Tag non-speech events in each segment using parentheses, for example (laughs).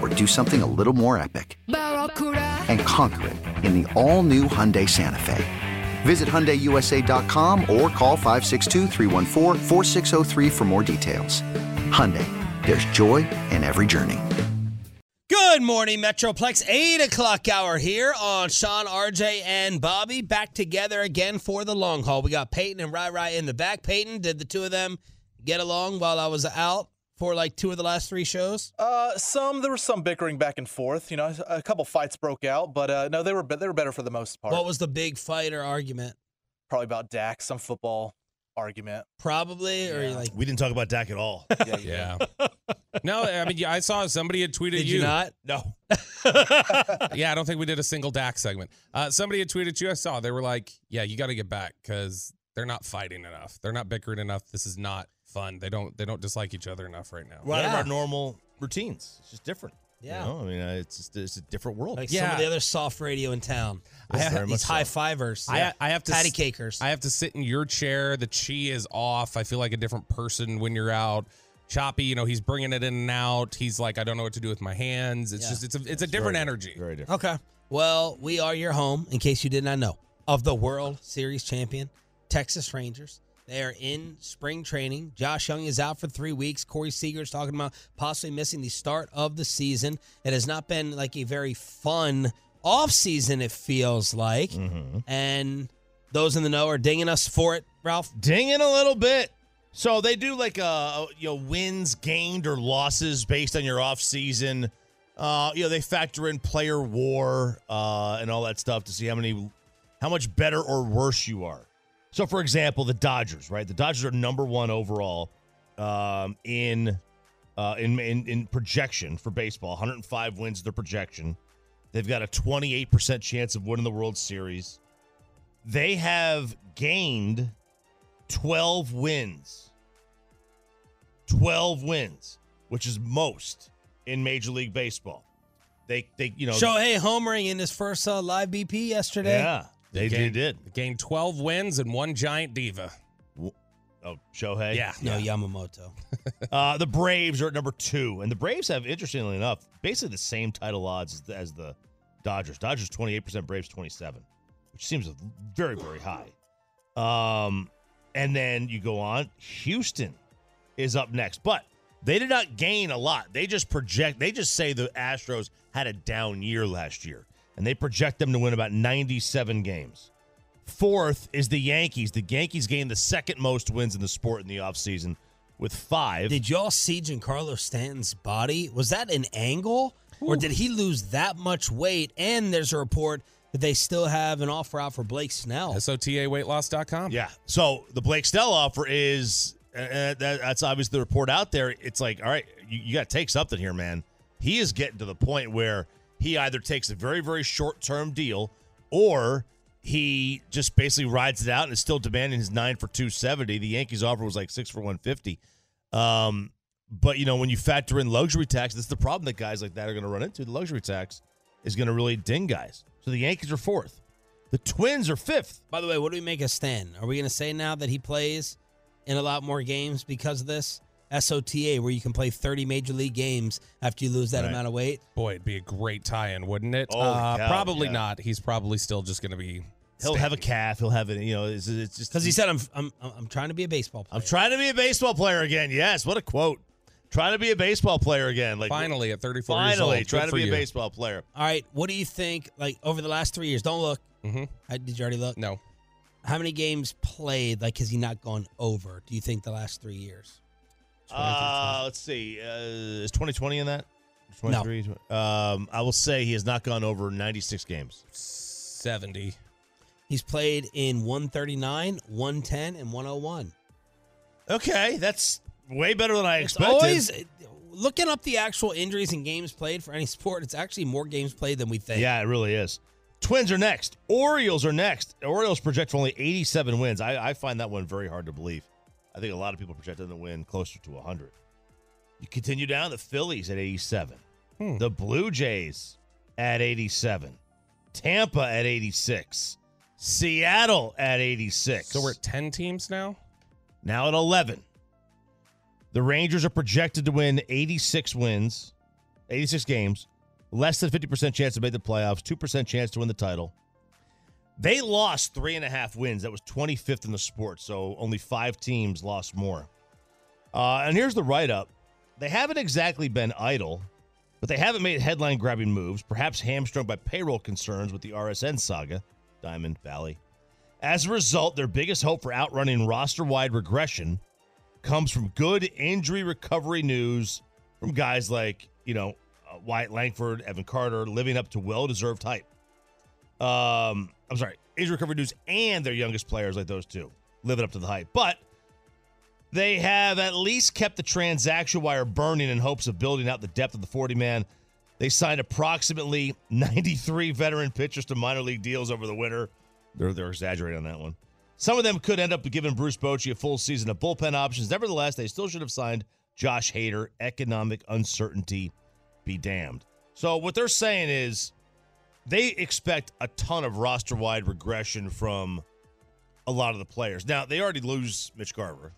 or do something a little more epic? And conquer it in the all new Hyundai Santa Fe. Visit HyundaiUSA.com or call 562 for more details. Hyundai, there's joy in every journey. Good morning, Metroplex. 8 o'clock hour here on Shan, RJ, and Bobby. Back together again for the long haul. We got Peyton and Rai Rai in the back. Peyton, did the two of them get along while I was out? For like two of the last three shows? Uh, some there was some bickering back and forth. You know, a couple fights broke out, but uh, no, they were they were better for the most part. What was the big fight or argument? Probably about Dak, some football argument. Probably, or like We didn't talk about Dak at all. (laughs) Yeah, Yeah. (laughs) no, I mean, yeah, I saw somebody had tweeted did you not? no. (laughs) Yeah, I don't think we did a single Dak segment. Uh, somebody had tweeted you. I saw they were like, "Yeah, you got to get back because they're not fighting enough. They're not bickering enough. This is not fun. They don't they don't dislike each other enough right now." We're out of Yeah. our normal routines. It's just different. Yeah. You know? I mean, uh, it's just it's a different world. Like some of the other soft radio in town. I have- very These much so. high fivers. I, I have to patty s- cakers. I have to sit in your chair. The chi is off. I feel like a different person when you're out. Choppy, you know, he's bringing it in and out. He's like, I don't know what to do with my hands. It's Yeah. just, it's a, it's a different Very- energy. Very different. Okay. Well, we are your home, in case you did not know, of the World Series champion, Texas Rangers. They are in spring training. Josh Jung is out for three weeks. Corey Seager is talking about possibly missing the start of the season. It has not been like a very fun off season, it feels like. And those in the know are dinging us for it, Ralph. Dinging a little bit. So they do like uh you know wins gained or losses based on your off season. Uh, you know they factor in player war uh, and all that stuff to see how many, how much better or worse you are. So for example, the Dodgers, right? The Dodgers are number one overall um, in, uh, in in in projection for baseball. 105 wins their projection. They've got a 28% chance of winning the World Series. They have gained 12 wins. 12 wins, which is most in Major League Baseball. They, they, you know, Shohei homering in his first uh, live BP yesterday. yeah, they, they gained, did. Gained 12 wins and one giant diva. Oh, Shohei. Yeah. No, Yamamoto. (laughs) Uh, the Braves are at number two, and the Braves have, interestingly enough, basically the same title odds as the, as the Dodgers. Dodgers 28%, Braves 27, which seems very, very high. Um, and then you go on. Houston is up next, but they did not gain a lot. They just project. They just say the Astros had a down year last year, and they project them to win about 97 games. Fourth is the Yankees. The Yankees gained the second most wins in the sport in the offseason with five. Did y'all see Giancarlo Stanton's body? Was that an angle? Or did he lose that much weight? And there's a report that they still have an offer out for Blake Snell. SOTAweightloss.com. Yeah. So the Blake Snell offer is uh, that, that's obviously the report out there. It's like, all right, you, you got to take something here, man. He is getting to the point where he either takes a very, very short term deal or he just basically rides it out and is still demanding his nine for 270. The Yankees offer was like six for 150. Um, but, you know, when you factor in luxury tax, that's the problem that guys like that are going to run into. The luxury tax is going to really ding guys. So the Yankees are fourth. The Twins are fifth. By the way, what do we make of Stan? Are we going to say now that he plays in a lot more games because of this? SOTA, where you can play 30 major league games after you lose that Right. amount of weight. Boy, it'd be a great tie-in, wouldn't it? Oh, uh, yeah, probably yeah. not. He's probably still just going to be. He'll have a calf. He'll have it. You know, it's, it's just Because he said, I'm, I'm, I'm trying to be a baseball player. I'm trying to be a baseball player again. Yes, what a quote. Trying to be a baseball player again. Like Finally, at 34 years finally old. trying Good to be you. a baseball player. All right, what do you think, like, over the last three years? Don't look. Mhm. Uh, Did you already look? No. How many games played, like, has he not gone over, do you think, the last three years? Uh, let's see. Uh, is 2020 in that? No. Um, I will say he has not gone over 96 games. 70. He's played in 139, 110, and 101. Okay, that's way better than I It's expected. always looking up the actual injuries and games played for any sport. It's actually more games played than we think. Yeah, it really is. Twins are next. Orioles are next. Orioles project for only 87 wins. I, I find that one very hard to believe. I think a lot of people project them to win closer to 100. You continue down the Phillies at 87, Hmm. the Blue Jays at 87, Tampa at 86, Seattle at 86. So we're at 10 teams now? Now at 11. The Rangers are projected to win 86 wins, 86 games, less than 50% chance to make the playoffs, 2% chance to win the title. They lost three and a half wins. That was 25th in the sport, so only five teams lost more. Uh, and here's the write up they haven't exactly been idle, but they haven't made headline grabbing moves, perhaps hamstrung by payroll concerns with the RSN saga, Diamond Valley. As a result, their biggest hope for outrunning roster wide regression comes from good injury recovery news from guys like, you know, uh, Wyatt Langford, Evan Carter, living up to well deserved hype. Um, I'm sorry, injury recovery news and their youngest players like those two living up to the hype. But they have at least kept the transaction wire burning in hopes of building out the depth of the 40 man. They signed approximately (laughs) 93 veteran pitchers to minor league deals over the winter. They're, they're exaggerating on that one. Some of them could end up giving Bruce Bochy a full season of bullpen options. Nevertheless, they still should have signed Josh Hader. Economic uncertainty be damned. So, what they're saying is they expect a ton of roster wide regression from a lot of the players. Now, they already lose Mitch Garver,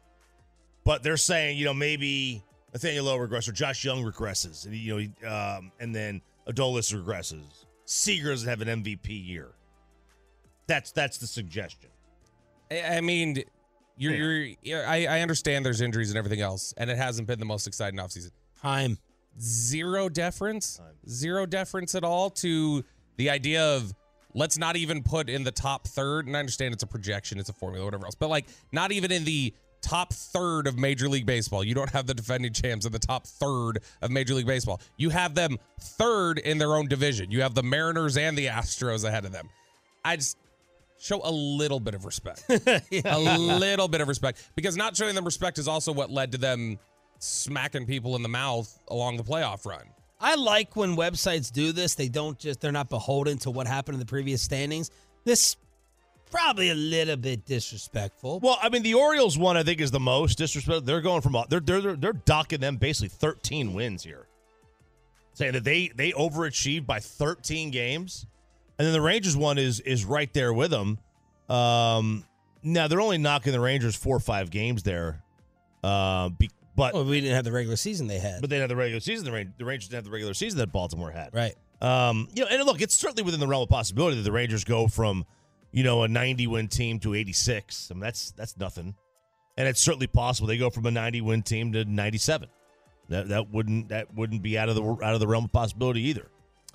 but they're saying, you know, maybe Nathaniel Lowe regresses or Josh Jung regresses, and, you know, um, and then Adolis regresses. Seager doesn't have an MVP year. That's that's the suggestion. I I mean, you're, you're, you're I, I understand there's injuries and everything else, and it hasn't been the most exciting offseason. Time. Zero deference, zero deference at all to the idea of let's not even put in the top third. And I understand it's a projection, it's a formula, whatever else, but like not even in the top third of Major League Baseball. You don't have the defending champs in the top third of Major League Baseball. You have them third in their own division. You have the Mariners and the Astros ahead of them. I just show a little bit of respect. (laughs) a little bit of respect because not showing them respect is also what led to them smacking people in the mouth along the playoff run. I like when websites do this. They don't just, they're not beholden to what happened in the previous standings. This probably a little bit disrespectful. Well, I mean, the Orioles one I think is the most disrespectful. They're going from they're they're they're, docking them basically 13 wins here, saying that they they overachieved by 13 games, and then the Rangers one is is right there with them. Um, now they're only knocking the Rangers four or five games there, uh, be, but Well, we didn't have the regular season they had. but they had the regular season. The, Ran- the Rangers didn't have the regular season that Baltimore had. right. Um, you know, and look, it's certainly within the realm of possibility that the Rangers go from, you know, a 90 win team to 86. I mean, that's that's nothing, and it's certainly possible they go from a 90 win team to 97. That that wouldn't that wouldn't be out of the out of the realm of possibility either.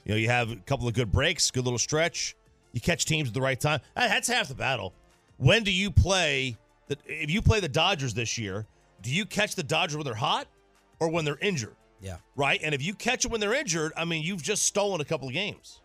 You know, you have a couple of good breaks, good little stretch. You catch teams at the right time. That's half the battle. When do you play? The, if you play the Dodgers this year, do you catch the Dodgers when they're hot or when they're injured? Yeah. right? And if you catch them when they're injured, I mean, you've just stolen a couple of games.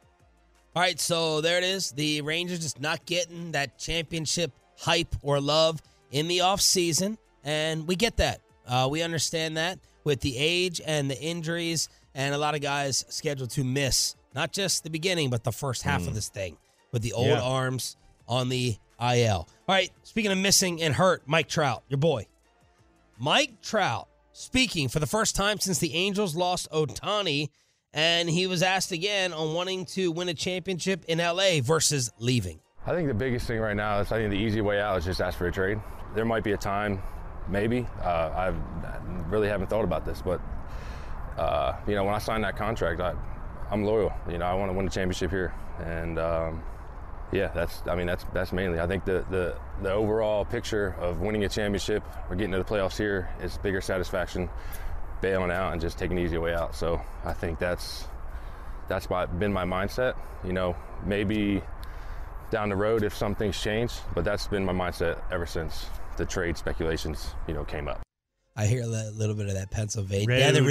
All right, so there it is. The Rangers just not getting that championship hype or love in the offseason, and we get that. Uh, we understand that with the age and the injuries, and a lot of guys scheduled to miss not just the beginning, but the first half of this thing with the old Yeah. arms on the IL. All right, speaking of missing and hurt, Mike Trout, your boy. Mike Trout speaking for the first time since the Angels lost Ohtani, and he was asked again on wanting to win a championship in LA versus leaving. I think the biggest thing right now is I think the easy way out is just ask for a trade. There might be a time, maybe. Uh, I've, I really haven't thought about this, but uh, you know, when I signed that contract, I, I'm loyal. You know, I want to win the championship here, and um, yeah, that's. I mean, that's that's mainly. I think the the the overall picture of winning a championship or getting to the playoffs here is bigger satisfaction, bailing out and just taking the easy way out. So I think that's that's my, been my mindset. You know, maybe down the road if some things change, but that's been my mindset ever since the trade speculations, you know, came up. I hear a little bit of that Pennsylvania. Road, down the road.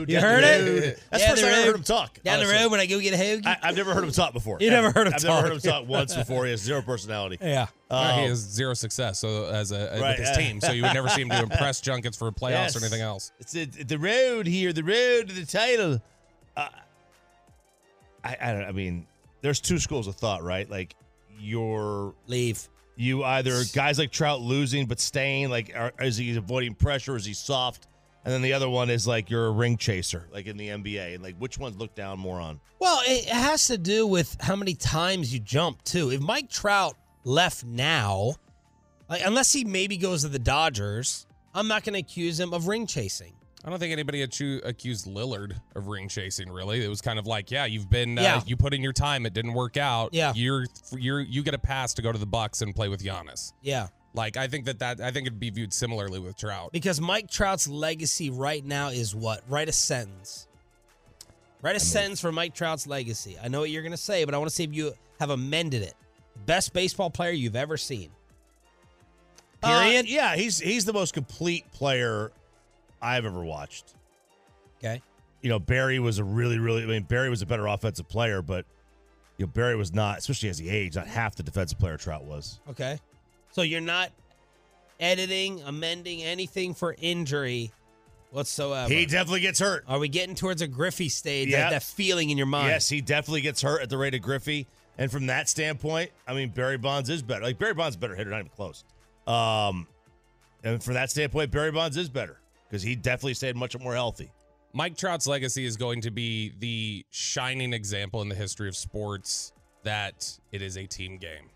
road, you heard the it? That's Down the first time I road. heard him talk. Down honestly. the road when I go get a hoagie. I, I've never heard him talk before. You never heard him talk. I've never heard him talk once before. He has zero personality. (laughs) yeah. Yeah, he Um, has zero success so as a Right, with his uh, team, so you would never see him do (laughs) impress junkets for playoffs Yes. or anything else. It's a, the road here, the road to the title. Uh, I, I don't. I mean, there's two schools of thought, right? Like you're Leave. You either guys like Trout losing but staying. Like, are, is he avoiding pressure? Is he soft? And then the other one is like you're a ring chaser, like in the NBA, and like which one's looked down more on? Well, it has to do with how many times you jump too. If Mike Trout left now, like unless he maybe goes to the Dodgers, I'm not going to accuse him of ring chasing. I don't think anybody acu- accused Lillard of ring chasing. Really, it was kind of like, yeah, you've been, uh, Yeah. you put in your time, it didn't work out. Yeah. you're, you're, you get a pass to go to the Bucks and play with Giannis. Yeah, Like, I think that that, I think it'd be viewed similarly with Trout. because Mike Trout's legacy right now is what? Write a sentence. Write a sentence for Mike Trout's legacy. I know what you're going to say, but I want to see if you have amended it. Best baseball player you've ever seen. Period. Uh, yeah, he's he's the most complete player I've ever watched. Okay. You know, Barry was a really, really. I mean, Barry was a better offensive player, but you know, Barry was not, especially as he aged, not half the defensive player Trout was. Okay. So you're not editing, amending anything for injury whatsoever. He definitely gets hurt. Are we getting towards a Griffey stage? Yeah. That, that feeling in your mind. Yes, he definitely gets hurt at the rate of Griffey. And from that standpoint, I mean, Barry Bonds is better. Like Barry Bonds is a better hitter, not even close. Um, and from that standpoint, Barry Bonds is better because he definitely stayed much more healthy. Mike Trout's legacy is going to be the shining example in the history of sports that it is a team game.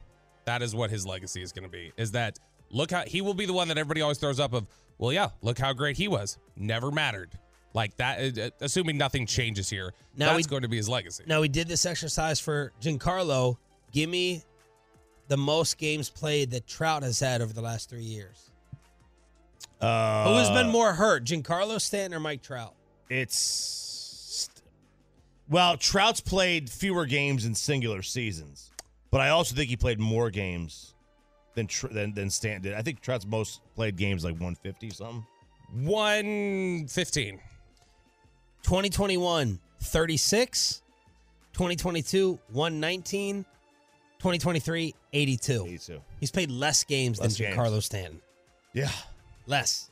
That is what his legacy is going to be. Is that look how he will be the one that everybody always throws up of, well, yeah, look how great he was. Never mattered. Like that, uh, assuming nothing changes here, Now that's we- going to be his legacy. Now we did this exercise for Giancarlo. Give me the most games played that Trout has had over the last three years. Uh, Who has been more hurt, Giancarlo Stanton or Mike Trout? It's well, Trout's played fewer games in singular seasons, but I also think he played more games than Tr- than than Stanton did. I think Trout's most played games like 150 something. 115. 2021, 36. 2022, 119. 2023, 82. 82. He's played less games Less than games. Giancarlo Stanton. Yeah, Less.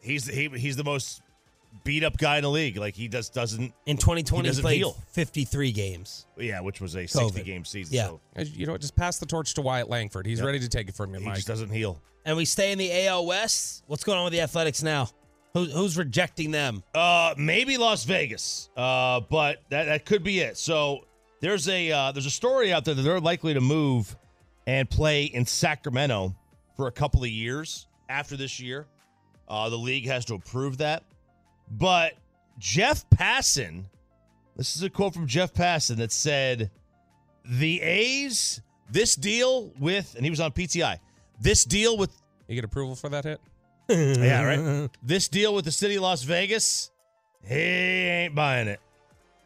he's he, he's the most beat up guy in the league. Like he just doesn't. In 2020, He he doesn't played heal. 53 games. Yeah, which was a 60 game season. Yeah. So You know what? Just pass the torch to Wyatt Langford. He's Yep. ready to take it from you, he Mike. just doesn't heal. And we stay in the AL West. What's going on with the Athletics now? Who, who's rejecting them? Uh, maybe Las Vegas. Uh, but that that could be it. So there's a uh, there's a story out there that they're likely to move and play in Sacramento for a couple of years after this year. Uh, the league has to approve that. But Jeff Passan, this is a quote from Jeff Passan that said, "The A's this deal with," and he was on PTI. This deal with You get approval for that hit? (laughs) yeah, right. (laughs) This deal with the city of Las Vegas, he ain't buying it.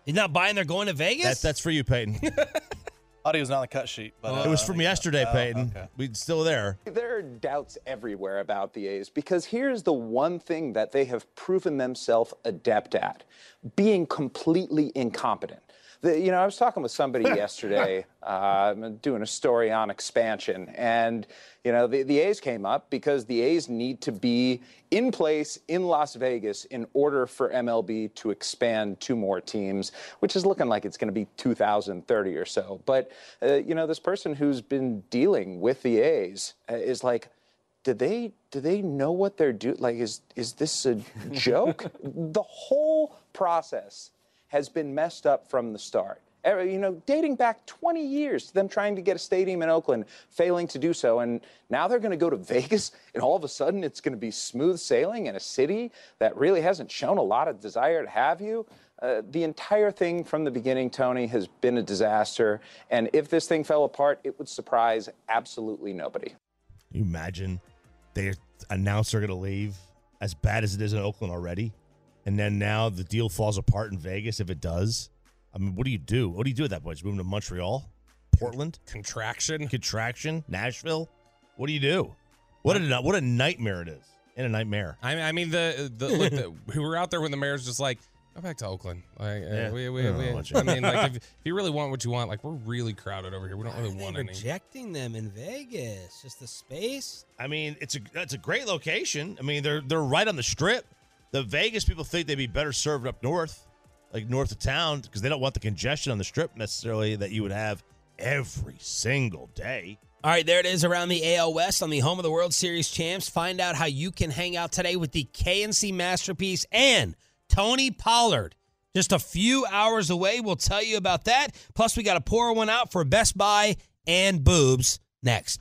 He's not buying. They're going to Vegas. That, that's for you, Peyton. (laughs) Audio's not on the cut sheet, but it was uh, from yesterday, oh, Peyton. okay. We still there. There are doubts everywhere about the A's because here's the one thing that they have proven themselves adept at being completely incompetent. The, you know, I was talking with somebody (laughs) yesterday, uh, doing a story on expansion, and you know, the, the A's came up because the A's need to be in place in Las Vegas in order for MLB to expand two more teams, which is looking like it's going to be 2030 or so. But uh, you know, this person who's been dealing with the A's uh, is like, do they do they know what they're doing? Like, is is this a joke? (laughs) the whole process has been messed up from the start. You know, dating back 20 years to them trying to get a stadium in Oakland, failing to do so. And now they're going to go to (laughs) Vegas, and all of a sudden it's going to be smooth sailing in a city that really hasn't shown a lot of desire to have you. Uh, the entire thing from the beginning, Tony, has been a disaster. And if this thing fell apart, it would surprise absolutely nobody. you imagine they announce they're going to leave as bad as it is in Oakland already, and then now the deal falls apart in Vegas if it does. I mean, what do you do? What do you do at that point? Just move to Montreal, Portland, Contraction. contraction, Nashville. What do you do? What a what a nightmare it is. In a nightmare. I mean, I mean the the, look, the (laughs) we were out there when the mayor's just like, go back to Oakland. Like, uh, Yeah. we, I we, don't we, know what you- I mean, like if, (laughs) if you really want what you want, like we're really crowded over here. We don't Why really are they want any. rejecting them in Vegas? Just the space. I mean, it's a it's a great location. I mean, they're they're right on the strip. The Vegas people think they'd be better served up north, like north of town, because they don't want the congestion on the strip necessarily that you would have every single day. All right, there it is around the AL West on the home of the World Series champs. Find out how you can hang out today with the K&C Masterpiece and Tony Pollard. Just a few hours away. We'll tell you about that. Plus, we got to pour one out for Best Buy and Boobs next.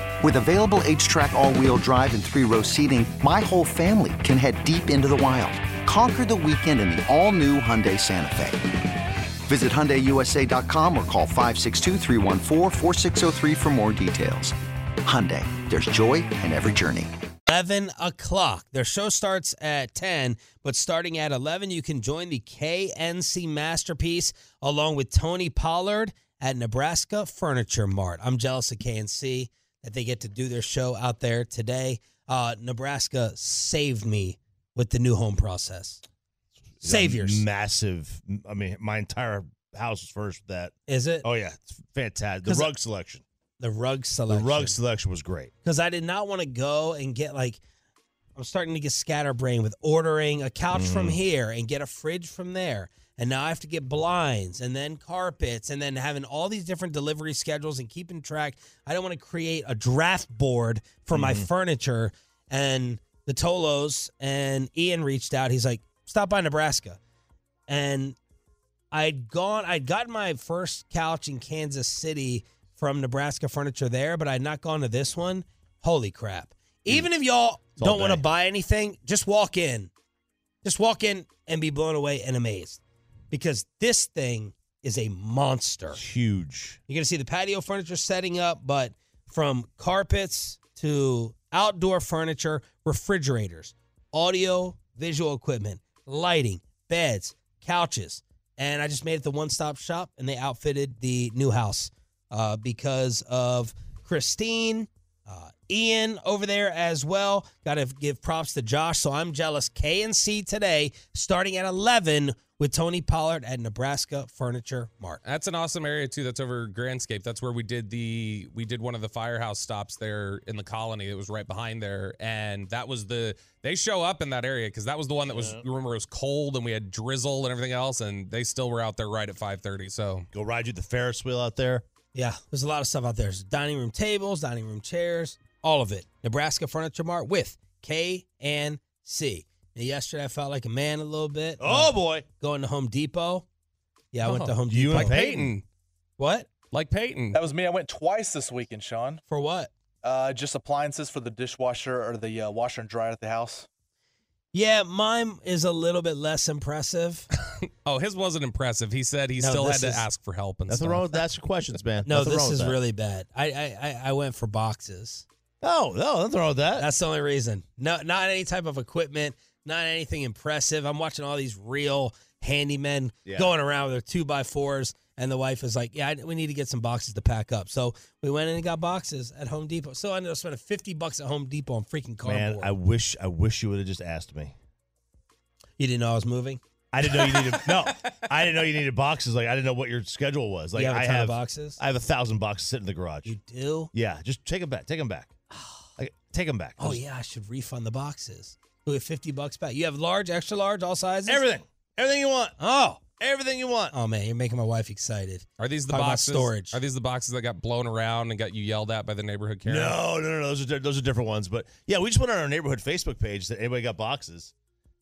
With available HTRAC, all wheel drive, and three row seating, my whole family can head deep into the wild. Conquer the weekend in the all new Hyundai Santa Fe. Visit HyundaiUSA.com or call 562-314-4603 for more details. Hyundai, there's joy in every journey. 11 o'clock. Their show starts at 10, but starting at 11, you can join the K&C Masterpiece along with Tony Pollard at Nebraska Furniture Mart. I'm jealous of K&C that they get to do their show out there today. Uh, Nebraska saved me with the new home process. Saviors. Massive. I mean, my entire house was first with that. Is it? Oh, yeah. It's fantastic. The rug selection. The rug selection. The rug selection was great. because I did not want to go and get like I'm starting to get scatterbrained with ordering a couch from here and get a fridge from there. And now I have to get blinds and then carpets and then having all these different delivery schedules and keeping track. I don't want to create a draft board for my furniture. And the Tolos and Ian reached out. He's like, stop by Nebraska. And I'd gone, I'd gotten my first couch in Kansas City from Nebraska Furniture there, but I'd not gone to this one. Holy crap. Even if y'all don't want to buy anything, just walk in. Just walk in and be blown away and amazed because this thing is a monster. It's huge. You're going to see the patio furniture setting up, but from carpets to outdoor furniture, refrigerators, audio, visual equipment, lighting, beds, couches. And I just made it the one stop shop and they outfitted the new house uh, because of Christine, uh, Ian over there as well. Got to give props to Josh. So I'm jealous. K and C today, starting at 11 with Tony Pollard at Nebraska Furniture Mart. That's an awesome area too. That's over Grandscape. That's where we did the we did one of the firehouse stops there in the colony. It was right behind there, and that was the they show up in that area because that was the one that was you remember it was cold and we had drizzle and everything else, and they still were out there right at five thirty. So Go ride you the Ferris wheel out there. Yeah, there's a lot of stuff out there. There's dining room tables, dining room chairs, all of it. Nebraska Furniture Mart with K and C. And yesterday I felt like a man a little bit. Oh uh, boy. going to Home Depot. Yeah, I went to Oh, Home you Depot. and Like Peyton. Peyton. What? Like Peyton. That was me. I went twice this weekend, Shan. For what? Uh, just appliances for the dishwasher or the uh, washer and dryer at the house. Yeah, mine is a little bit less impressive. (laughs) Oh, his wasn't impressive. He said he No, still had this to is- ask for help and Nothing stuff. wrong with that. Your questions, man. No, Nothing this is really bad. I, I I I went for boxes. Oh, no, nothing wrong with that. That's the only reason. No, not any type of equipment, not anything impressive. I'm watching all these real handymen Yeah. going around with their two by fours, and the wife is like, "Yeah, we need to get some boxes to pack up." So we went in and got boxes at Home Depot. So I ended up spending 50 bucks at Home Depot on freaking cardboard. Man. I wish I wish you would have just asked me. you didn't know I was moving. I didn't know you needed no. (laughs) I didn't know you needed boxes. Like I didn't know what your schedule was. Like you have I have boxes. I have a thousand boxes sitting in the garage. you do? yeah, just take them back. Take them back. (sighs) Like, take them back. Oh yeah, I should refund the boxes. We have 50 bucks back. You have large, extra large, all sizes. everything, everything you want, Oh, everything you want. oh man, you're making my wife excited. Are these the Talk about boxes? storage. Are these the boxes that got blown around and got you yelled at by the neighborhood Karen? No, no, no, no. Those are di- those are different ones. But yeah, we just went on our neighborhood Facebook page that anybody got boxes,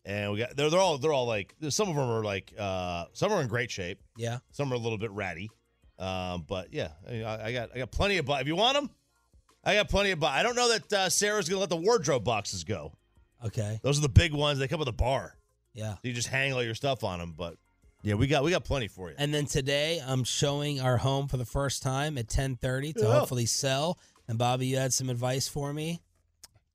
and we got they're they're all they're all like some of them are like uh some are in great shape, Yeah. some are a little bit ratty, um but yeah, I, I got I got plenty of bo- if you want them, I got plenty of. Bo- I don't know that uh, Sarah's gonna let the wardrobe boxes go. Okay. Those are the big ones. They come with a bar. Yeah. You just hang all your stuff on them. But yeah, we got we got plenty for you. And then today I'm showing our home for the first time at 10:30 to Yeah. hopefully sell. And Bobby, you had some advice for me.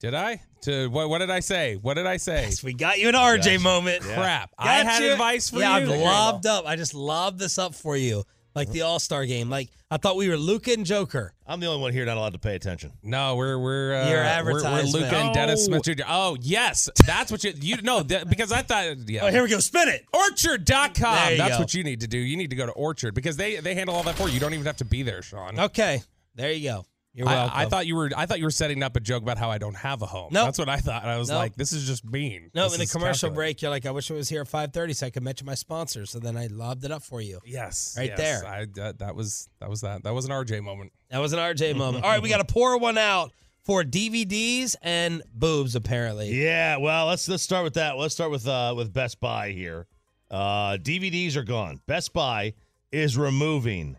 Did I? To what? What did I say? What did I say? Yes, we got you an RJ Yes. moment. Yeah. Crap! I had Gotcha. advice for yeah, you. I've lobbed up. I just lobbed this up for you, like the All Star game. Like I thought we were Luka and Joker. I'm the only one here not allowed to pay attention. No, we're we're uh, Your we're, we're advertisement. Luka and Dennis. Smith Jr. Oh yes, that's what you you know that, because I thought yeah. Oh, here we go. Spin it. Orchard.com. There you That's go. what you need to do. You need to go to Orchard because they they handle all that for you. You don't even have to be there, Shan. Okay, there you go. You're I, welcome. I thought you were I thought you were setting up a joke about how I don't have a home. Nope. That's what I thought. I was Nope. like, this is just mean. No, This in the commercial calculated. break, you're like, I wish it was here at 5:30 so I could mention my sponsors. So then I lobbed it up for you. Yes, Right yes. there. I, that, that was that was that. That was an RJ moment. That was an RJ (laughs) moment. All right, we got to pour one out for DVDs and boobs. Apparently, Yeah, well, let's let's start with that. Let's start with uh with Best Buy here. Uh DVDs are gone. Best Buy is removing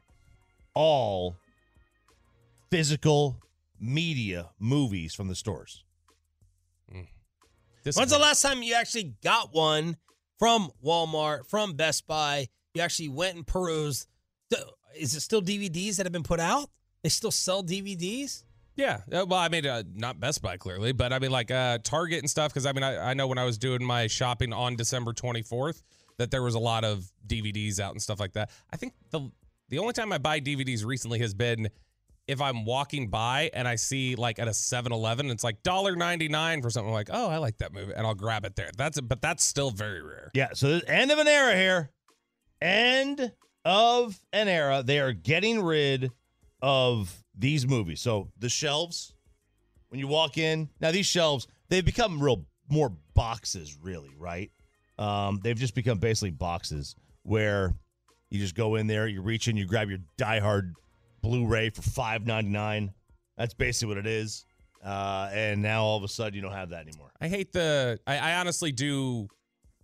all physical media movies from the stores. This When's the last time you actually got one from Walmart, from Best Buy? You actually went and perused. Is it still DVDs that have been put out? They still sell DVDs? Yeah. Uh, Well, I mean, uh, not Best Buy clearly, but I mean, like uh, Target and stuff. Because I mean, I, I know when I was doing my shopping on December 24th, that there was a lot of DVDs out and stuff like that. I think the the only time I buy DVDs recently has been if I'm walking by and I see like at a 7-Eleven, it's like $1.99 for something I'm like, oh, I like that movie, and I'll grab it there. That's it, but that's still very rare. Yeah, so this end of an era here. End of an era. They are getting rid of these movies. So the shelves, when you walk in, now these shelves, they've become real more boxes, really, right? Um, they've just become basically boxes where you just go in there, you reach in, you grab your diehard Blu-ray for five ninety nine. That's basically what it is. Uh, and now all of a sudden you don't have that anymore. I hate the. I, I honestly do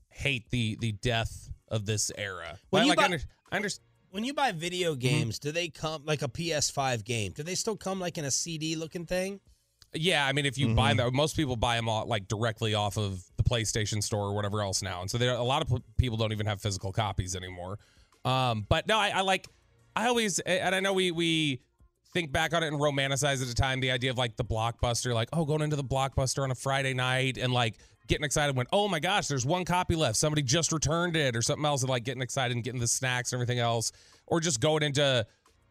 hate the the death of this era. When I, you like, buy- I, under, I understand. When you buy video Mm-hmm. games, do they come like a PS5 game? Do they still come like in a CD looking thing? Yeah, I mean, if you buy them, most people buy them all, like directly off of the PlayStation Store or whatever else now, and so there a lot of p- people don't even have physical copies anymore. Um, but no, I, I like. I always, and I know we we think back on it and romanticize at the time the idea of like the blockbuster, like oh, going into the blockbuster on a Friday night and like getting excited when oh my gosh, there's one copy left, somebody just returned it or something else, and like getting excited and getting the snacks and everything else, or just going into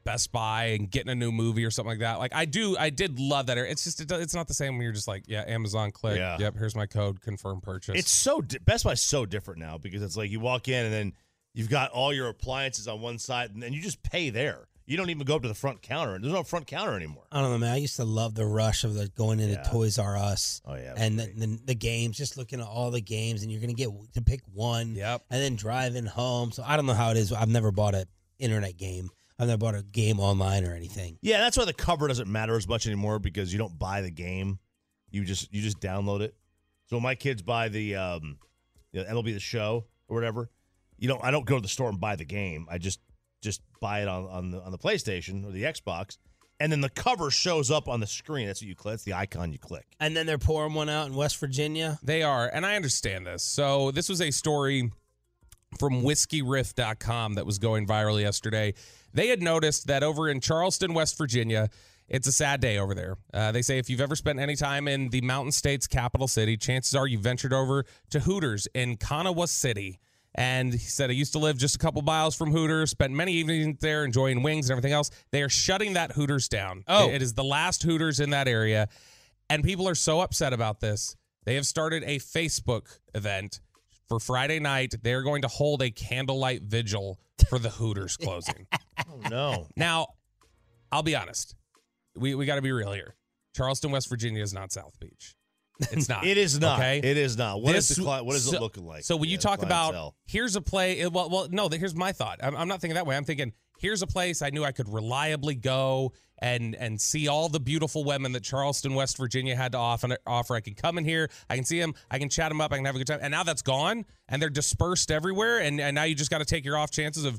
Best Buy and getting a new movie or something like that. Like I do, I did love that. It's just, it, it's not the same when you're just like, yeah, Amazon click. Yeah. Yep, here's my code, confirm purchase. It's so di- Best Buy's so different now because it's like you walk in and then you've got all your appliances on one side and then you just pay there. You don't even go up to the front counter. and There's no front counter anymore. I don't know, man. I used to love the rush of the going into Yeah. Toys R Us. Oh, yeah, and the, great. the the games, just looking at all the games, and you're gonna get to pick one. Yep. And then driving home. So I don't know how it is. I've never bought an internet game. I've never bought a game online or anything. Yeah, that's why the cover doesn't matter as much anymore because you don't buy the game. You just you just download it. So when my kids buy the um you know, MLB the show or whatever, you know, I don't go to the store and buy the game. I just just buy it on, on the on the PlayStation or the Xbox, and then the cover shows up on the screen. That's what you click. That's the icon you click. And then they're pouring one out in West Virginia. They are, and I understand this. So this was a story from whiskeyriff.com that was going viral yesterday. They had noticed that over in Charleston, West Virginia, it's a sad day over there. Uh, they say if you've ever spent any time in the Mountain State's capital city, chances are you ventured over to Hooters in Kanawha City. And he said, I used to live just a couple miles from Hooters, spent many evenings there enjoying wings and everything else. They are shutting that Hooters down. Oh. It is the last Hooters in that area. And people are so upset about this. They have started a Facebook event for Friday night. They're going to hold a candlelight vigil for the Hooters (laughs) closing. Oh no! Now, I'll be honest. We we got to be real here. Charleston, West Virginia is not South Beach. It's not. (laughs) It is not. Okay. It is not. What is This- the cli- what is so- it looking like? So when Yeah, you talk about here's a play, well, well, no, here's my thought. I'm, I'm not thinking that way. I'm thinking here's a place I knew I could reliably go and and see all the beautiful women that Charleston, West Virginia had to offer. Offer. I can come in here, I can see them, I can chat them up, I can have a good time. And now that's gone, and they're dispersed everywhere. And and now you just got to take your off chances of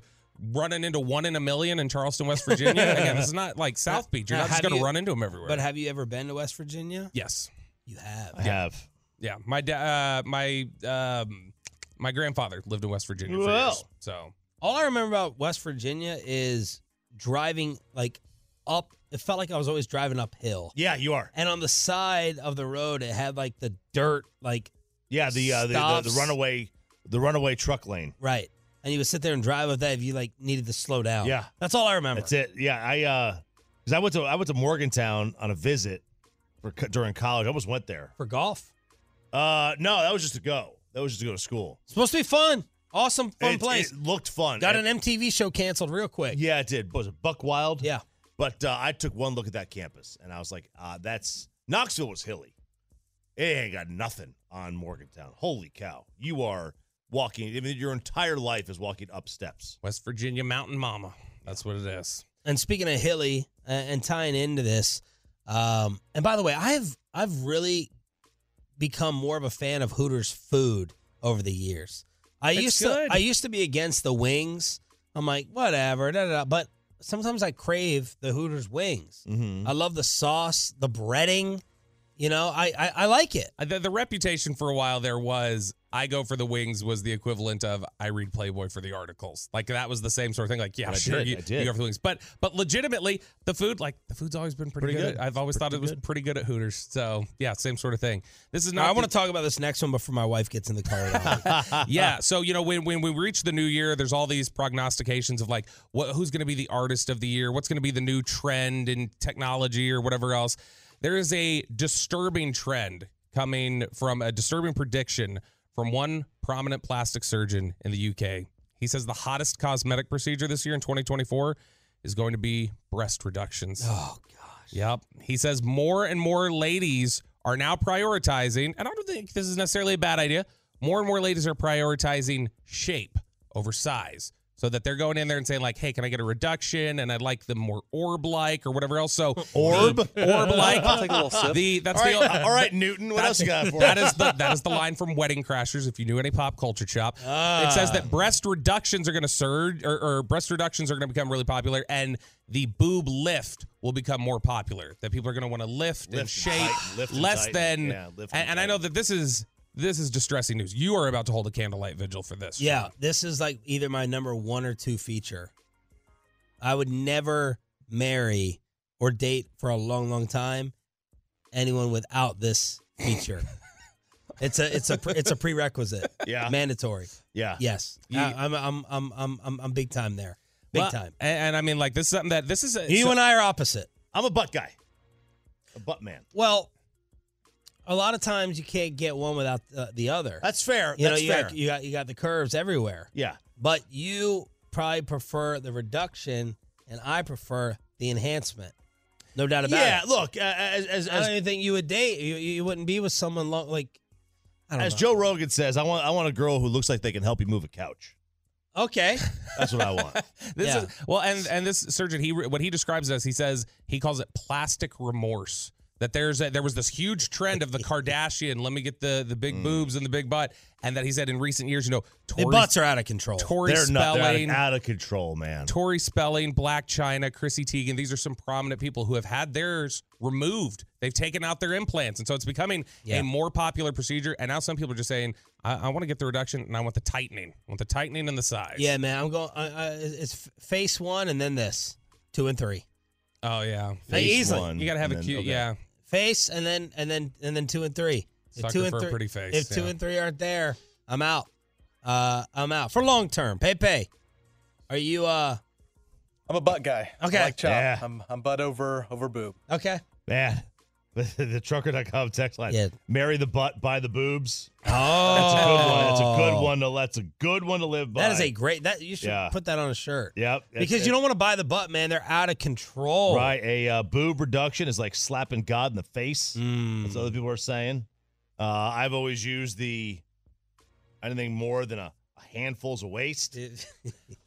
running into one in a million in Charleston, West Virginia. (laughs) Again, this is not like South Beach. You're Now, not just going to run into them everywhere. But have you ever been to West Virginia? yes. You have. I have. Yeah, my da- uh, my um, my grandfather lived in West Virginia for Well. years. So All I remember about West Virginia is driving like up. It felt like I was always driving uphill. Yeah, you are. And on the side of the road, it had like the dirt, like Yeah, the uh, the, the, the runaway the runaway truck lane. right. And you would sit there and drive with that if you like needed to slow down. Yeah. that's all I remember. That's it. Yeah, I uh, because I went to I went to Morgantown on a visit for during college. I almost went there. for golf. Uh, no, that was just to go. That was just to go to school. Supposed to be fun, awesome, fun It- place. It looked fun. Got And- an MTV show canceled real quick. Yeah, it did. Was it Buckwild? Yeah. But uh, I took one look at that campus and I was like, uh, that's Knoxville was hilly. It ain't got nothing on Morgantown. Holy cow. You are walking, I mean, your entire life is walking up steps. West Virginia Mountain Mama. That's what it is. And speaking of hilly uh, and tying into this, um, and by the way, I've I've really become more of a fan of Hooters food over the years. I It's used good. to I used to be against the wings. I'm like whatever, da, da, da. but sometimes I crave the Hooters wings. Mm-hmm. I love the sauce, the breading. You know, I I, I like it. Uh, The, the reputation for a while there was I go for the wings was the equivalent of I read Playboy for the articles. Like that was the same sort of thing. Like yeah, I sure, did, you, you go for the wings, but but legitimately the food like the food's always been pretty, Pretty good. good. I've always thought it Pretty was good. pretty good at Hooters. So yeah, same sort of thing. This is not. I want to talk about this next one before my wife gets in the car. (laughs) yeah. So you know, when when we reach the new year, there's all these prognostications of like what who's going to be the artist of the year, what's going to be the new trend in technology or whatever else. There is a disturbing trend coming from a disturbing prediction from one prominent plastic surgeon in the UK. He says the hottest cosmetic procedure this year in 2024 is going to be breast reductions. oh gosh. Yep. He says more and more ladies are now prioritizing, and I don't think this is necessarily a bad idea. More and more ladies are prioritizing shape over size. So that they're going in there and saying, like, hey, can I get a reduction? And I'd like them more orb like or whatever else. So (laughs) Orb? orb like. I'll (laughs) take a little sip. The that's All the right, all right, Newton. What else you got for that us? is the that is the line from Wedding Crashers. If you knew any pop culture chop, it says ah. that breast reductions are going to surge, or, or breast reductions are going to become really popular, and the boob lift will become more popular. That people are going to want to lift, and Lift and shape tighten, lift less tighten. than. Yeah, lift and, and and I know that this is this is distressing news. You are about to hold a candlelight vigil for this. Yeah, Shan. this is like either my number one or two feature. I would never marry or date for a long, long time anyone without this feature. (laughs) it's a it's a it's a prerequisite. Yeah. mandatory. Yeah. Yes, I, I'm I'm I'm I'm I'm I'm big time there. Big Well, time. And, and I mean, like this is something that this is. A, You so- and I are opposite. I'm a butt guy. A butt man. Well, a lot of times you can't get one without the, the other. That's fair. you know, That's you fair. got you got you got the curves everywhere. yeah. but you probably prefer the reduction, and I prefer the enhancement. No doubt about Yeah, it. look, uh, as as, I don't as, even think you would date. You, you wouldn't be with someone long, like. I don't as know. Joe Rogan says, I want I want a girl who looks like they can help you move a couch. Okay. (laughs) That's what I want. (laughs) This Yeah. is well, and and this surgeon, he what he describes it as he says he calls it plastic remorse. That there's a, there was this huge trend of the Kardashian. Let me get the the big boobs and the big butt, and that he said in recent years, you know, The Tori, butts are out of control. Tori They're not out, of, Spelling, out of control, man. Tori Spelling, Blac Chyna, Chrissy Teigen. These are some prominent people who have had theirs removed. They've taken out their implants, and so it's becoming Yeah. a more popular procedure. And now some people are just saying, I, I want to get the reduction, and I want the tightening. I want the tightening and the size. Yeah, man. I'm going. Uh, uh, it's face one and then this two and three. Oh yeah. Face easily. one, You gotta have a cute. okay. Yeah. Face and then and then and then two and three. If two and for a three, pretty face, If two and three aren't there, I'm out. Uh, I'm out for long term. Pay pay. Are you uh I'm a butt guy. Okay. I like chop. Yeah. I'm I'm butt over over boob. okay? Man, the, the trucker.com text line. Yeah. Marry the butt, buy the boobs. Oh, That's a good one. That's a good one. To, that's a good one to live by. That is a great. That you should Yeah. put that on a shirt. Yep. Because you don't want to buy the butt, man. They're out of control. Right. A uh, boob reduction is like slapping God in the face. Mm. That's what other people are saying. Uh, I've always used the anything more than a, a handful's a waste. (laughs)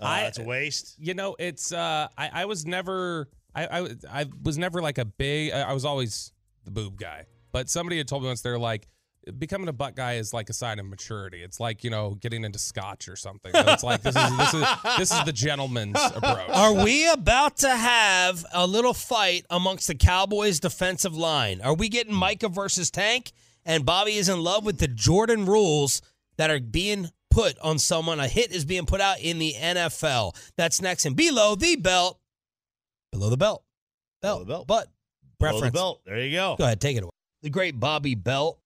Uh, I- it's a waste. You know, it's uh I, I was never I, I I was never like a big I I was always the boob guy. But somebody had told me once they're like becoming a butt guy is like a sign of maturity. It's like, you know, getting into scotch or something. So it's like this is this is this is the gentleman's approach. Are we about to have a little fight amongst the Cowboys' defensive line? Are we getting Micah versus Tank? And Bobby is in love with the Jordan rules that are being put on someone. A hit is being put out in the NFL. That's next. And below the belt, below the belt, belt, Below the belt. but Below the belt. There you go. Go ahead, take it away. The great Bobby Belt.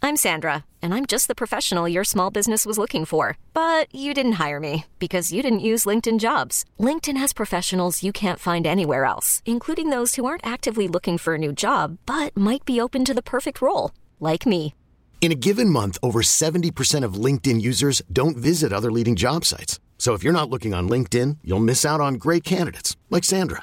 I'm Sandra, and I'm just the professional your small business was looking for. But you didn't hire me because you didn't use LinkedIn jobs. LinkedIn has professionals you can't find anywhere else, including those who aren't actively looking for a new job but might be open to the perfect role, like me. In a given month, over 70% of LinkedIn users don't visit other leading job sites. So if you're not looking on LinkedIn, you'll miss out on great candidates like Sandra.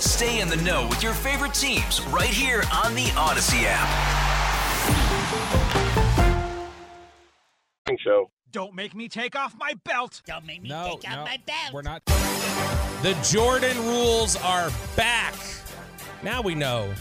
Stay in the know with your favorite teams right here on the Audacy app. show. Don't make me take off my belt. Don't make me No, take out no, my belt. We're not. The Jordan rules are back. Now we know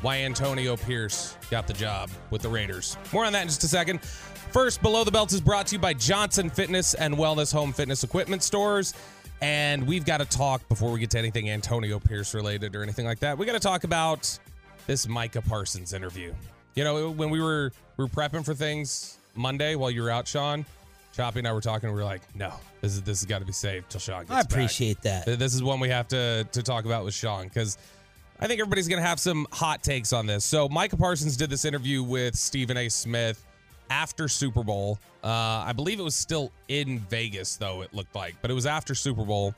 why Antonio Pierce got the job with the Raiders. More on that in just a second. First, Below the Belt is brought to you by Johnson Fitness and Wellness Home Fitness Equipment Stores. And we've got to talk before we get to anything Antonio Pierce related or anything like that. We got to talk about this Micah Parsons interview. You know, when we were we were prepping for things Monday while you were out, Shan, Choppy and I were talking. We were like, no, this is this has got to be saved till Shan gets I back. appreciate that. This is one we have to to talk about with Shan because I think everybody's going to have some hot takes on this. So Micah Parsons did this interview with Stephen A. Smith after Super Bowl. Uh, I believe it was still in Vegas, though it looked like, but it was after Super Bowl.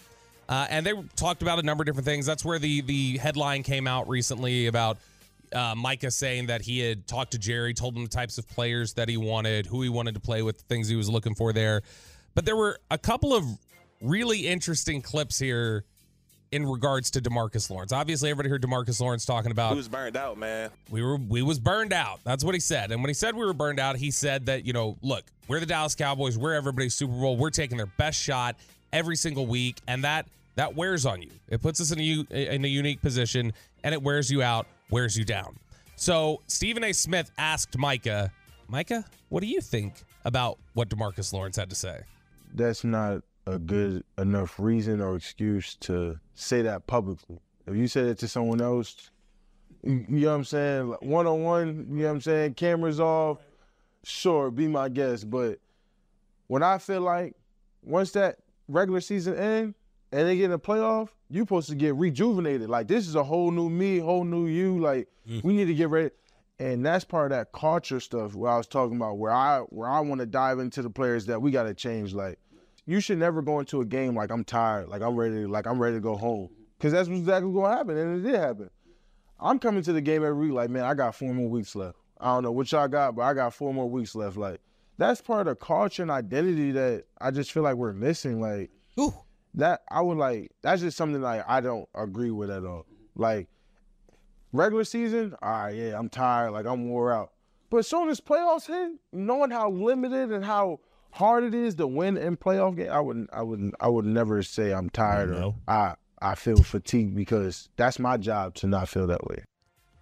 Uh, and they talked about a number of different things. That's where the the headline came out recently about uh, Micah saying that he had talked to Jerry, told him the types of players that he wanted, who he wanted to play with, the things he was looking for there. But there were a couple of really interesting clips here in regards to DeMarcus Lawrence. Obviously, everybody heard DeMarcus Lawrence talking about Who's burned out, man? we were we was burned out. That's what he said. And when he said we were burned out, he said that you know, look, we're the Dallas Cowboys. We're everybody's Super Bowl. We're taking their best shot every single week, and that that wears on you. It puts us in a u- in a unique position, and it wears you out, wears you down. So Stephen A. Smith asked Micah, Micah, what do you think about what DeMarcus Lawrence had to say? that's not a good enough reason or excuse to say that publicly. If you say that to someone else, you know what I'm saying, one on one, you know what I'm saying, cameras off, sure, be my guest. But when I feel like once that regular season end and they get in the playoff, you supposed to get rejuvenated. Like this is a whole new me, whole new you. Like mm. we need to get ready. And that's part of that culture stuff where I was talking about where I where I want to dive into the players that we gotta change. Like, you should never go into a game like I'm tired, like I'm ready, like I'm ready to go home, because that's what's exactly going to happen, and it did happen. I'm coming to the game every week like, man, I got four more weeks left. I don't know what y'all got, but I got four more weeks left. Like that's part of the culture and identity that I just feel like we're missing. Like that, I would like. That's just something like I don't agree with at all. Like regular season, all right, yeah, I'm tired, like I'm wore out. But as soon as playoffs hit, knowing how limited and how hard it is to win in playoff game, I wouldn't, I wouldn't, I would never say I'm tired or I, I feel fatigued because that's my job to not feel that way.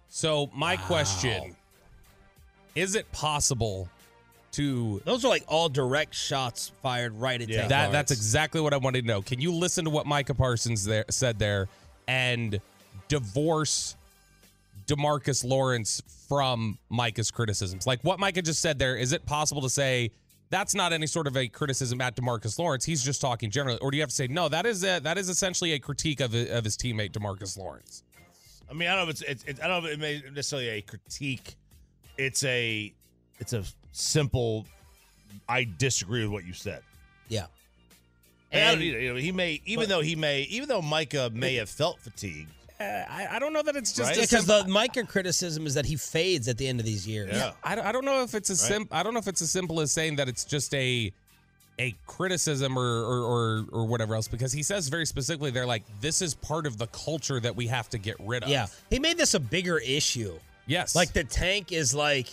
So my question: Is it possible to? Those are like all direct shots fired right at Tank that. Lawrence. That's exactly what I wanted to know. Can you listen to what Micah Parsons there said there and divorce DeMarcus Lawrence from Micah's criticisms? Like what Micah just said there. Is it possible to say? That's not any sort of a criticism at DeMarcus Lawrence. He's just talking generally, or do you have to say no? That is a, that is essentially a critique of, of his teammate DeMarcus Lawrence. I mean, I don't know if it's, it's, it's I don't know if it may necessarily a critique. It's a it's a simple. I disagree with what you said. Yeah. And, And- You know, he may even though he may even though Micah may have felt fatigued. Uh, I, I don't know that it's just Right? a because simple- the Micah criticism is that he fades at the end of these years. Yeah. I don't, I don't know if it's as Right. sim- I don't know if it's as simple as saying that it's just a a criticism or, or or or whatever else because he says very specifically they're like this is part of the culture that we have to get rid of. Yeah, he made this a bigger issue. Yes. Like the tank is like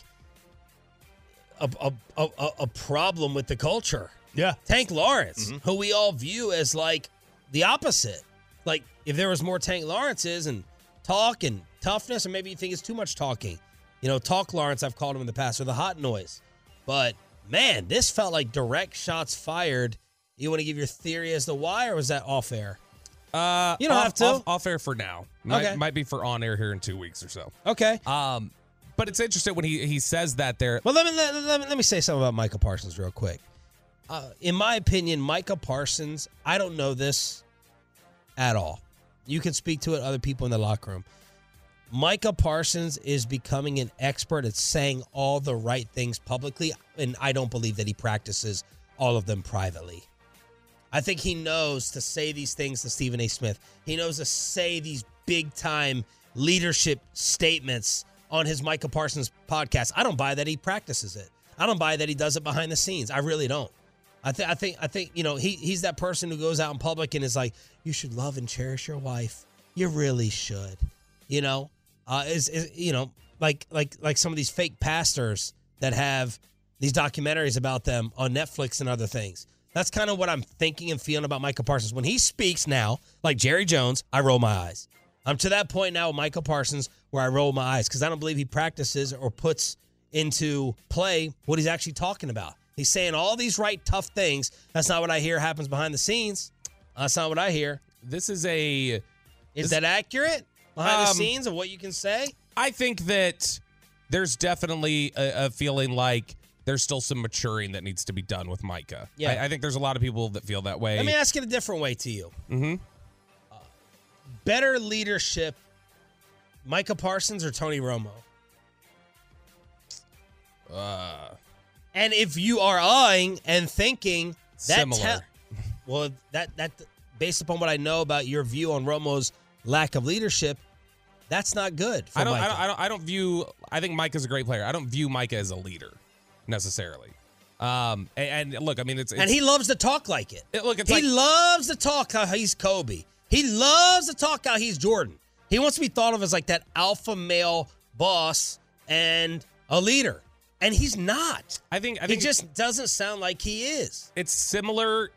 a a, a, a- a problem with the culture. Yeah. Tank Lawrence, Mm-hmm. who we all view as like the opposite. Like if there was more Tank Lawrences and talk and toughness, or maybe you think it's too much talking. You know, talk Lawrence, I've called him in the past, or the hot noise. But man, this felt like direct shots fired. You want to give your theory as to why, or was that off air? Uh, You don't off, have to. Off, off air for now. Might, Okay. might be for on air here in two weeks or so. Okay. Um, but it's interesting when he he says that there. Well, let me let, let me let me say something about Micah Parsons real quick. Uh, in my opinion, Micah Parsons, I don't know this at all. You can speak to it, other people in the locker room. Micah Parsons is becoming an expert at saying all the right things publicly, and I don't believe that he practices all of them privately. I think he knows to say these things to Stephen A. Smith. He knows to say these big time leadership statements on his Micah Parsons podcast. I don't buy that he practices it. I don't buy that he does it behind the scenes. I really don't. I think I think I think you know he he's that person who goes out in public and is like, you should love and cherish your wife. You really should. You know, uh, is, is you know like like like some of these fake pastors that have these documentaries about them on Netflix and other things. That's kind of what I'm thinking and feeling about Michael Parsons. When he speaks now, like Jerry Jones, I roll my eyes. I'm to that point now with Michael Parsons where I roll my eyes because I don't believe he practices or puts into play what he's actually talking about. He's saying all these right tough things. That's not what I hear happens behind the scenes. That's not what I hear. This is a. Is that accurate behind the Um, scenes of what you can say? I think that there's definitely a, a feeling like there's still some maturing that needs to be done with Micah. Yeah. I, I think there's a lot of people that feel that way. Let me ask it a different way to you. Mm-hmm. Better leadership, Micah Parsons or Tony Romo? Uh, And if you are eyeing and thinking that te- well, that that based upon what I know about your view on Romo's lack of leadership, that's not good. For I don't, I don't. I don't. I don't view. I think Micah's a great player. I don't view Micah as a leader necessarily. Um, and, and look, I mean, it's, it's and he loves to talk like it. It- look, it's he like- loves to talk how he's Kobe. He loves to talk how he's Jordan. He wants to be thought of as like that alpha male boss and a leader, and he's not. I think. I he just doesn't sound like he is. it's similar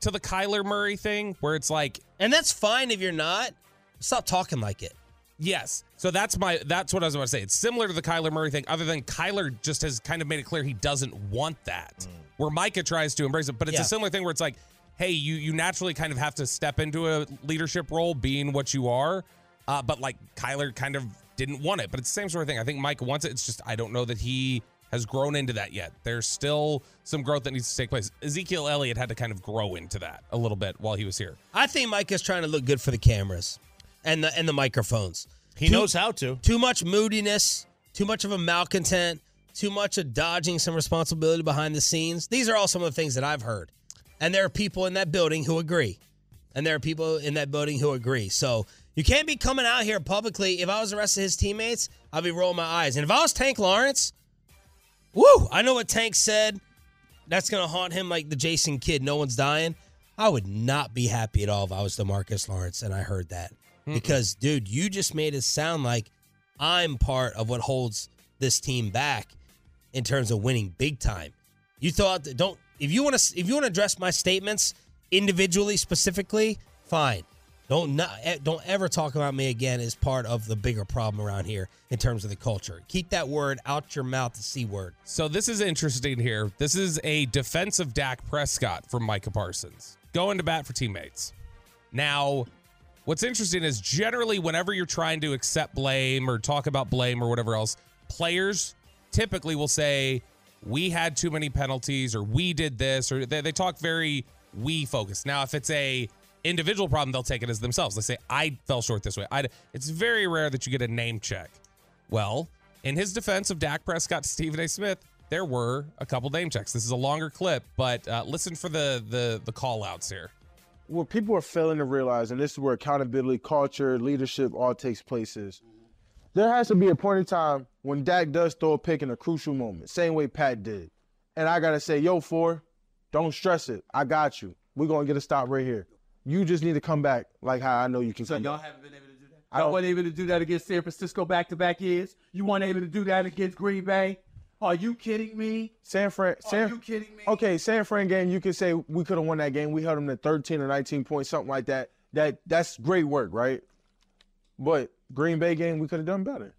to the Kyler Murray thing, where it's like, And that's fine if you're not. Stop talking like it. yes. So that's my. That's what I was about to say. It's similar to the Kyler Murray thing, other than Kyler just has kind of made it clear he doesn't want that. Where Micah tries to embrace it, but it's Yeah. a similar thing where it's like, hey, you you naturally kind of have to step into a leadership role, being what you are. Uh, but like Kyler kind of didn't want it, but it's the same sort of thing. I think Micah wants it. It's just I don't know that he has grown into that yet. There's still some growth that needs to take place. Ezekiel Elliott had to kind of grow into that a little bit while he was here. I think Mike is trying to look good for the cameras and the and the microphones. He knows how to. Too much moodiness, too much of a malcontent, too much of dodging some responsibility behind the scenes. These are all some of the things that I've heard. And there are people in that building who agree. And there are people in that building who agree. So you can't be coming out here publicly. If I was the rest of his teammates, I'd be rolling my eyes. And if I was Tank Lawrence, woo, I know what Tank said. That's going to haunt him like the Jason Kidd. No one's dying. I would not be happy at all if I was DeMarcus Lawrence and I heard that. Because, dude, you just made it sound like I'm part of what holds this team back in terms of winning big time. You thought that don't if you want to if you want to address my statements individually specifically, fine. Don't not don't ever talk about me again is part of the bigger problem around here in terms of the culture. Keep that word out your mouth, the c word. So this is interesting here. This is a defense of Dak Prescott from Micah Parsons going to bat for teammates. Now, what's interesting is generally whenever you're trying to accept blame or talk about blame or whatever else, players typically will say, "We had too many penalties," or "We did this," or they, they talk very we focused. Now, if it's a individual problem, they'll take it as themselves. They say, "I fell short this way." I, it's very rare that you get a name check. Well, in his defense of Dak Prescott Stephen A. Smith, there were a couple name checks. This is a longer clip, but uh, listen for the the the call outs here. what people are failing to realize, and this is where accountability, culture, leadership all takes place is there has to be a point in time when Dak does throw a pick in a crucial moment, same way Pat did. And I gotta say, yo, four, don't stress it. I got you. We're gonna get a stop right here. You just need to come back like how I know you can So y'all back. haven't been able to do that. I Y'all weren't able to do that against San Francisco back to back years. You weren't able to do that against Green Bay. Are you kidding me? San Fran, San, you kidding me? Okay, San Fran game, you could say we could have won that game. We held them to 13 or 19 points, something like that. That that's great work, right? But Green Bay game, we could have done better.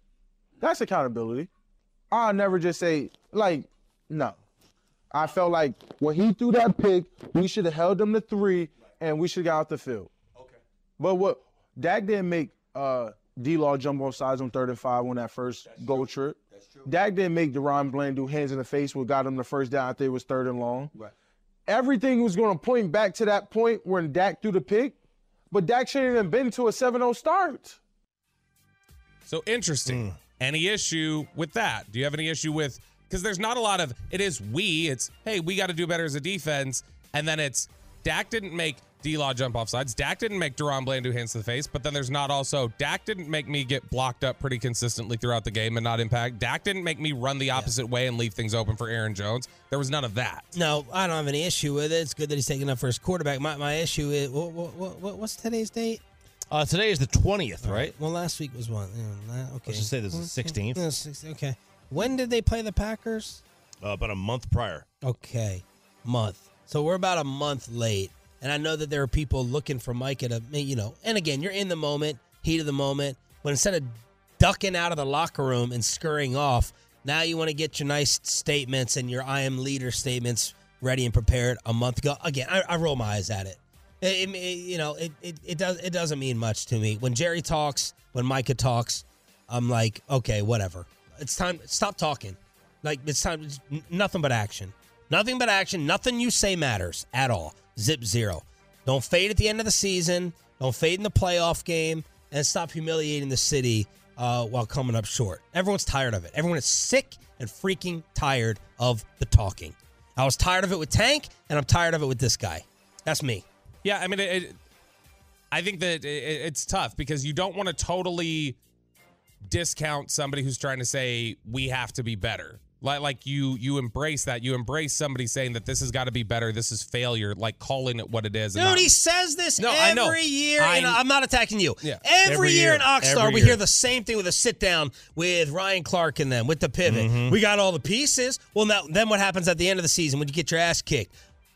That's accountability. I'll never just say like, no. I felt like when he threw that pick, we should have held them to three, and we should have got out the field. Okay. But what Dak didn't make uh, D Law jump off sides on third and five on that first goal trip. That's true. Dak didn't make DaRon Bland do hands in the face, what got him the first down. I think it was third and long. Right. Everything was going to point back to that point when Dak threw the pick, but Dak shouldn't have been to a 7-0 start. So interesting. Any issue with that? Do you have any issue with because there's not a lot of it is we, it's hey, we got to do better as a defense, and then it's Dak didn't make D Law jump off sides. Dak didn't make DaRon Bland do hands to the face, but then there's not also Dak didn't make me get blocked up pretty consistently throughout the game and not impact. Dak didn't make me run the opposite way and leave things open for Aaron Jones. There was none of that. No, I don't have any issue with it. It's good that he's taking up for his quarterback. My, my issue is what, what, what, what's today's date? Uh, today is the 20th, right? Well, last week was one. Yeah, okay. Let's just say this is the 16th. 16th, Okay. When did they play the Packers? Uh, about a month prior. Okay, month. So we're about a month late, and I know that there are people looking for Mike Micah to, you know. And again, you're in the moment, heat of the moment. But instead of ducking out of the locker room and scurrying off, now you want to get your nice statements and your "I am leader" statements ready and prepared a month ago. Again, I, I roll my eyes at it. It, it- you know, it, it it does it doesn't mean much to me when Jerry talks, when Micah talks. I'm like, okay, whatever. It's time. Stop talking. Like it's time. Nothing but action. Nothing but action. Nothing you say matters at all. Zip zero. Don't fade at the end of the season. Don't fade in the playoff game, and stop humiliating the city uh, while coming up short. Everyone's tired of it. Everyone is sick and freaking tired of the talking. I was tired of it with Tank, and I'm tired of it with this guy. That's me. Yeah, I mean, it, it, I think that it, it's tough because you don't want to totally discount somebody who's trying to say we have to be better. Like, like you, you embrace that. You embrace somebody saying that this has got to be better. This is failure. Like calling it what it is. and Dude, not- he says this No, every I know. year. I- and I'm not attacking you. Yeah. Every, Every year, year. in Oxnard, Every we year. hear the same thing with a sit down with Ryan Clark and them with the pivot. Mhm. We got all the pieces. Well, now then what happens at the end of the season when you get your ass kicked?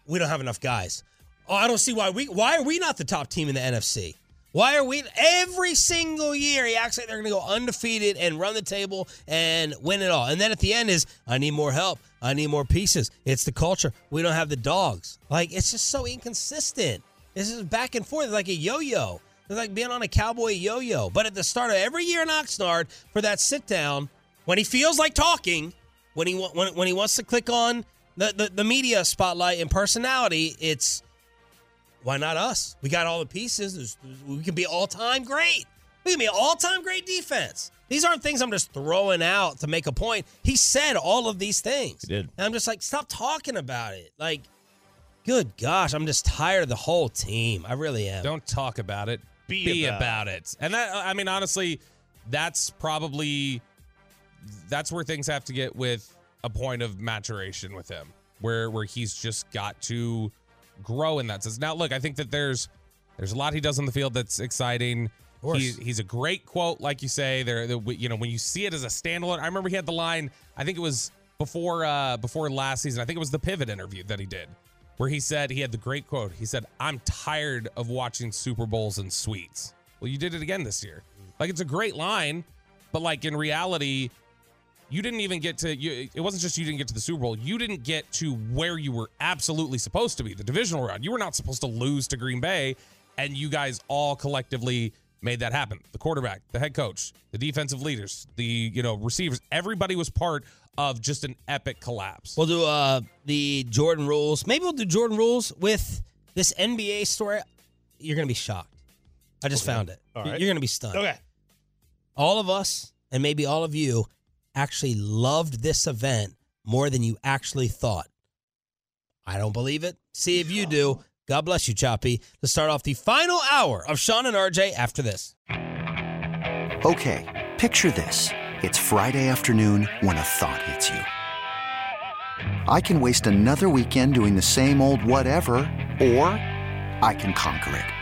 We don't have enough guys. Oh, I don't see why we. Why are we not the top team in the NFC? Why are we every single year? He acts like they're going to go undefeated and run the table and win it all. And then at the end is, I need more help. I need more pieces. It's the culture. We don't have the dogs. Like it's just so inconsistent. This is back and forth like a yo-yo. It's like being on a cowboy yo-yo. But at the start of every year in Oxnard for that sit down, when he feels like talking, when he when, when he wants to click on the, the the media spotlight and personality, it's why not us? We got all the pieces. There's, we can be all time great. We can be all time great defense. These aren't things I'm just throwing out to make a point. He said all of these things. He did. And I'm just like, stop talking about it. Like, Good gosh, I'm just tired of the whole team. I really am. Don't talk about it. Be Be, about about, it. And that I mean honestly, that's probably that's where things have to get with a point of maturation with him, where where he's just got to grow in that sense. Now, look, I think that there's there's a lot he does on the field that's exciting. He, he's a great quote, like you say. There, the, you know, when you see it as a standalone. I remember he had the line. I think it was before uh before last season. I think it was the pivot interview that he did, where he said he had the great quote. He said, "I'm tired of watching Super Bowls and suites." Well, you did it again this year. Like it's a great line, but like in reality, you didn't even get to you it wasn't just you didn't get to the Super Bowl. You didn't get to where you were absolutely supposed to be, the divisional round. You were not supposed to lose to Green Bay, and you guys all collectively made that happen. The quarterback, the head coach, the defensive leaders, the you know, receivers, everybody was part of just an epic collapse. We'll do uh the Jordan rules. Maybe we'll do Jordan rules with this NBA story. You're gonna be shocked. I just found it. All You're- right. You're gonna be stunned. Okay. All of us, and maybe all of you, actually loved this event more than you actually thought. I don't believe it. See if you do. God bless you, Choppy. Let's start off the final hour of Shan and RJ after this. Okay, picture this. It's Friday afternoon when a thought hits you. I can waste another weekend doing the same old whatever, or I can conquer it.